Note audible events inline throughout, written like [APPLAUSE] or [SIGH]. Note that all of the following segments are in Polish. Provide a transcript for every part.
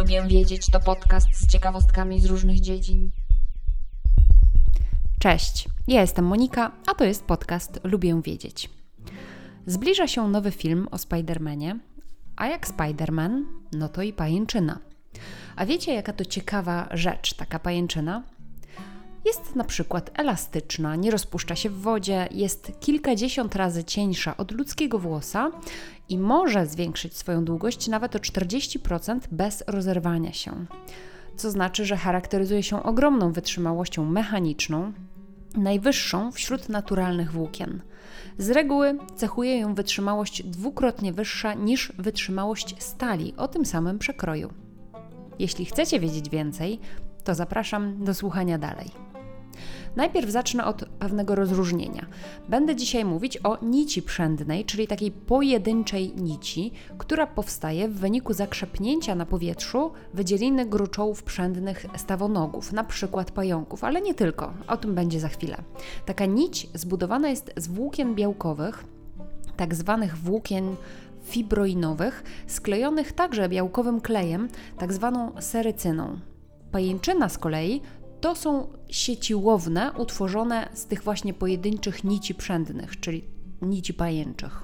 Lubię wiedzieć to podcast z ciekawostkami z różnych dziedzin. Cześć, ja jestem Monika, a to jest podcast Lubię wiedzieć. Zbliża się nowy film o Spidermanie, a jak Spiderman, no to i pajęczyna. A wiecie, jaka to ciekawa rzecz, taka pajęczyna? Jest na przykład elastyczna, nie rozpuszcza się w wodzie, jest kilkadziesiąt razy cieńsza od ludzkiego włosa i może zwiększyć swoją długość nawet o 40% bez rozerwania się. Co znaczy, że charakteryzuje się ogromną wytrzymałością mechaniczną, najwyższą wśród naturalnych włókien. Z reguły cechuje ją wytrzymałość dwukrotnie wyższa niż wytrzymałość stali o tym samym przekroju. Jeśli chcecie wiedzieć więcej, to zapraszam do słuchania dalej. Najpierw zacznę od pewnego rozróżnienia. Będę dzisiaj mówić o nici przędnej, czyli takiej pojedynczej nici, która powstaje w wyniku zakrzepnięcia na powietrzu wydzieliny gruczołów przędnych stawonogów, na przykład pająków, ale nie tylko. O tym będzie za chwilę. Taka nić zbudowana jest z włókien białkowych, tak zwanych włókien fibroinowych, sklejonych także białkowym klejem, tak zwaną serycyną. Pajęczyna z kolei to są sieci łowne utworzone z tych właśnie pojedynczych nici przędnych, czyli nici pajęczych.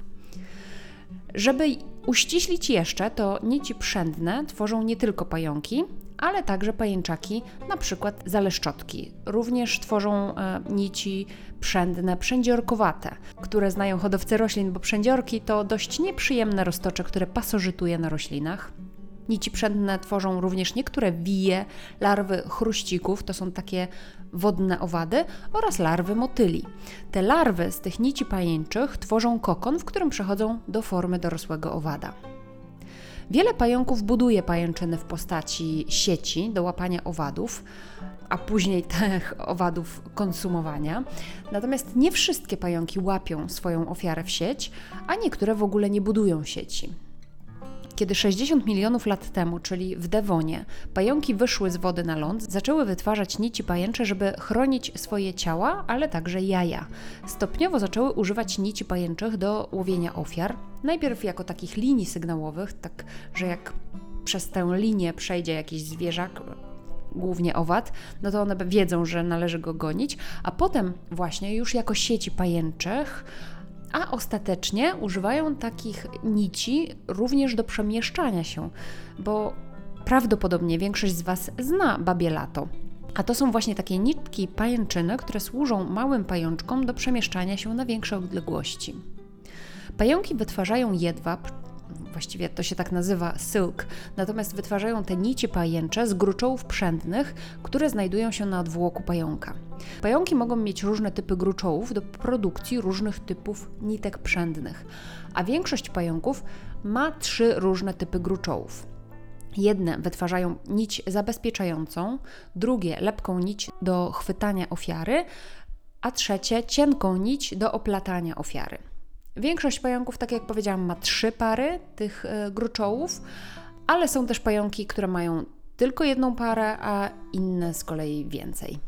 Żeby uściślić jeszcze, to nici przędne tworzą nie tylko pająki, ale także pajęczaki, na przykład zaleszczotki. Również tworzą e, nici przędne przędziorkowate, które znają hodowcy roślin, bo przędziorki to dość nieprzyjemne roztocze, które pasożytuje na roślinach. Nici przędne tworzą również niektóre wije, larwy chruścików, to są takie wodne owady, oraz larwy motyli. Te larwy z tych nici pajęczych tworzą kokon, w którym przechodzą do formy dorosłego owada. Wiele pająków buduje pajęczyny w postaci sieci do łapania owadów, a później [LAUGHS] tych owadów konsumowania. Natomiast nie wszystkie pająki łapią swoją ofiarę w sieć, a niektóre w ogóle nie budują sieci. Kiedy 60 milionów lat temu, czyli w Devonie, pająki wyszły z wody na ląd, zaczęły wytwarzać nici pajęcze, żeby chronić swoje ciała, ale także jaja. Stopniowo zaczęły używać nici pajęczych do łowienia ofiar, najpierw jako takich linii sygnałowych, tak że jak przez tę linię przejdzie jakiś zwierzak, głównie owad, no to one wiedzą, że należy go gonić, a potem właśnie już jako sieci pajęczych a ostatecznie używają takich nici również do przemieszczania się, bo prawdopodobnie większość z Was zna babie lato. A to są właśnie takie nitki pajęczyny, które służą małym pajączkom do przemieszczania się na większe odległości. Pająki wytwarzają jedwab, właściwie to się tak nazywa silk, natomiast wytwarzają te nici pajęcze z gruczołów przędnych, które znajdują się na odwłoku pająka. Pająki mogą mieć różne typy gruczołów do produkcji różnych typów nitek przędnych, a większość pająków ma trzy różne typy gruczołów. Jedne wytwarzają nić zabezpieczającą, drugie lepką nić do chwytania ofiary, a trzecie cienką nić do oplatania ofiary. Większość pająków, tak jak powiedziałam, ma trzy pary tych e, gruczołów, ale są też pająki, które mają tylko jedną parę, a inne z kolei więcej.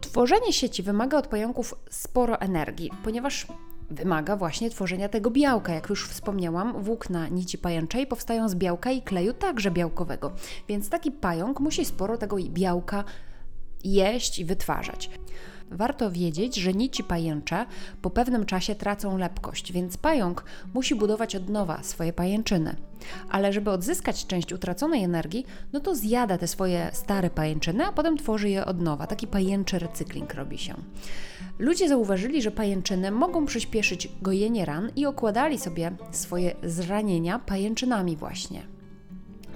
Tworzenie sieci wymaga od pająków sporo energii, ponieważ wymaga właśnie tworzenia tego białka. Jak już wspomniałam, włókna nici pajęczej powstają z białka i kleju także białkowego, więc taki pająk musi sporo tego białka jeść i wytwarzać. Warto wiedzieć, że nici pajęcze po pewnym czasie tracą lepkość, więc pająk musi budować od nowa swoje pajęczyny. Ale żeby odzyskać część utraconej energii, no to zjada te swoje stare pajęczyny, a potem tworzy je od nowa. Taki pajęczy recykling robi się. Ludzie zauważyli, że pajęczyny mogą przyspieszyć gojenie ran i okładali sobie swoje zranienia pajęczynami właśnie.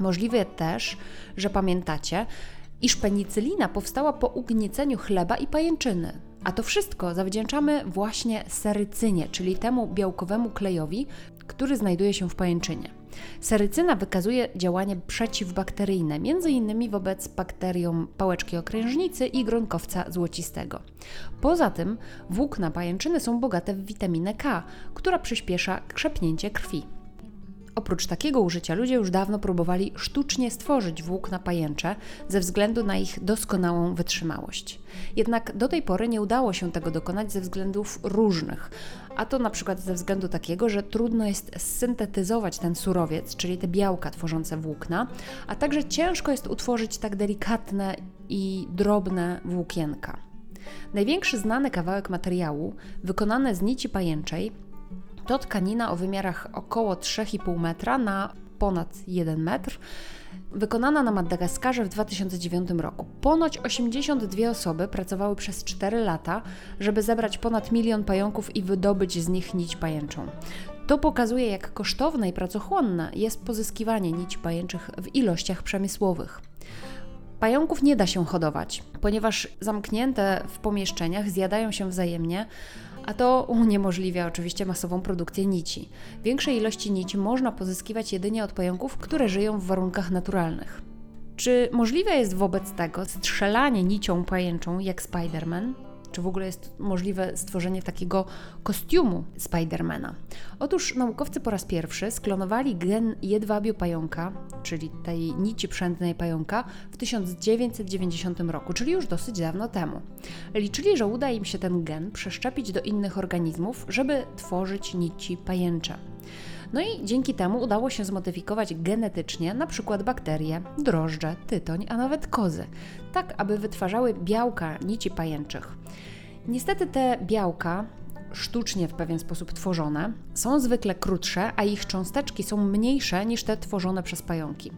Możliwe też, że pamiętacie, iż penicylina powstała po ugnieceniu chleba i pajęczyny. A to wszystko zawdzięczamy właśnie serycynie, czyli temu białkowemu klejowi, który znajduje się w pajęczynie. Serycyna wykazuje działanie przeciwbakteryjne, m.in. wobec bakteriom pałeczki okrężnicy i gronkowca złocistego. Poza tym włókna pajęczyny są bogate w witaminę K, która przyspiesza krzepnięcie krwi. Oprócz takiego użycia ludzie już dawno próbowali sztucznie stworzyć włókna pajęcze ze względu na ich doskonałą wytrzymałość. Jednak do tej pory nie udało się tego dokonać ze względów różnych, a to na przykład ze względu takiego, że trudno jest syntetyzować ten surowiec, czyli te białka tworzące włókna, a także ciężko jest utworzyć tak delikatne i drobne włókienka. Największy znany kawałek materiału, wykonany z nici pajęczej, to tkanina o wymiarach około 3,5 metra na ponad 1 metr, wykonana na Madagaskarze w 2009 roku. Ponoć 82 osoby pracowały przez 4 lata, żeby zebrać ponad milion pająków i wydobyć z nich nić pajęczą. To pokazuje, jak kosztowne i pracochłonne jest pozyskiwanie nici pajęczych w ilościach przemysłowych. Pająków nie da się hodować, ponieważ zamknięte w pomieszczeniach zjadają się wzajemnie, a to uniemożliwia oczywiście masową produkcję nici. Większej ilości nici można pozyskiwać jedynie od pająków, które żyją w warunkach naturalnych. Czy możliwe jest wobec tego strzelanie nicią pajęczą jak Spider-Man? Czy w ogóle jest możliwe stworzenie takiego kostiumu Spidermana? Otóż naukowcy po raz pierwszy sklonowali gen jedwabiu pająka, czyli tej nici przędnej pająka, w 1990 roku, czyli już dosyć dawno temu. Liczyli, że uda im się ten gen przeszczepić do innych organizmów, żeby tworzyć nici pajęcze. No i dzięki temu udało się zmodyfikować genetycznie na przykład bakterie, drożdże, tytoń, a nawet kozy, tak aby wytwarzały białka nici pajęczych. Niestety te białka sztucznie w pewien sposób tworzone, są zwykle krótsze, a ich cząsteczki są mniejsze niż te tworzone przez pająki.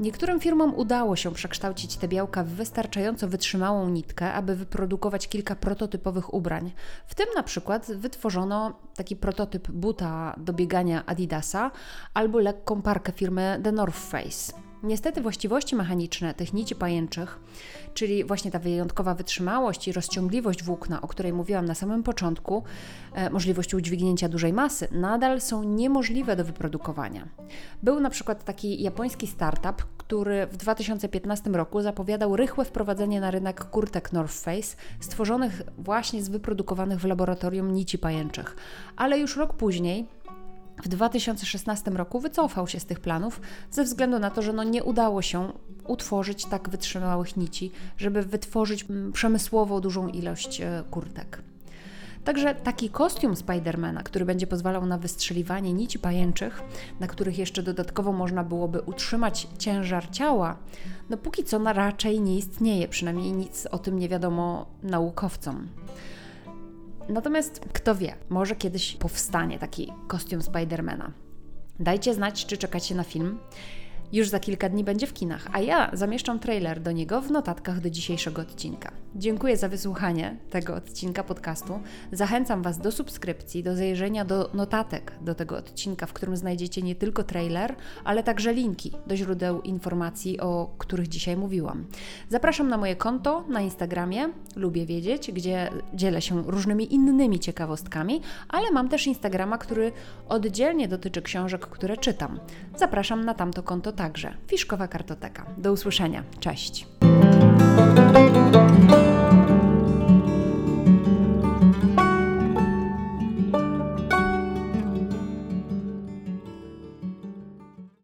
Niektórym firmom udało się przekształcić te białka w wystarczająco wytrzymałą nitkę, aby wyprodukować kilka prototypowych ubrań. W tym na przykład wytworzono taki prototyp buta do biegania Adidasa albo lekką parkę firmy The North Face. Niestety właściwości mechaniczne tych nici pajęczych, czyli właśnie ta wyjątkowa wytrzymałość i rozciągliwość włókna, o której mówiłam na samym początku, e, możliwość udźwignięcia dużej masy, nadal są niemożliwe do wyprodukowania. Był na przykład taki japoński startup, który w 2015 roku zapowiadał rychłe wprowadzenie na rynek kurtek North Face, stworzonych właśnie z wyprodukowanych w laboratorium nici pajęczych. Ale już rok później w 2016 roku wycofał się z tych planów ze względu na to, że no nie udało się utworzyć tak wytrzymałych nici, żeby wytworzyć mm, przemysłowo dużą ilość e, kurtek. Także taki kostium Spidermana, który będzie pozwalał na wystrzeliwanie nici pajęczych, na których jeszcze dodatkowo można byłoby utrzymać ciężar ciała, no póki co na raczej nie istnieje, przynajmniej nic o tym nie wiadomo naukowcom. Natomiast kto wie, może kiedyś powstanie taki kostium Spidermana. Dajcie znać, czy czekacie na film. Już za kilka dni będzie w kinach, a ja zamieszczam trailer do niego w notatkach do dzisiejszego odcinka. Dziękuję za wysłuchanie tego odcinka podcastu. Zachęcam Was do subskrypcji, do zajrzenia do notatek do tego odcinka, w którym znajdziecie nie tylko trailer, ale także linki do źródeł informacji, o których dzisiaj mówiłam. Zapraszam na moje konto na Instagramie, lubię wiedzieć, gdzie dzielę się różnymi innymi ciekawostkami, ale mam też Instagrama, który oddzielnie dotyczy książek, które czytam. Zapraszam na tamto konto także. Fiszkowa Kartoteka. Do usłyszenia. Cześć. thank you.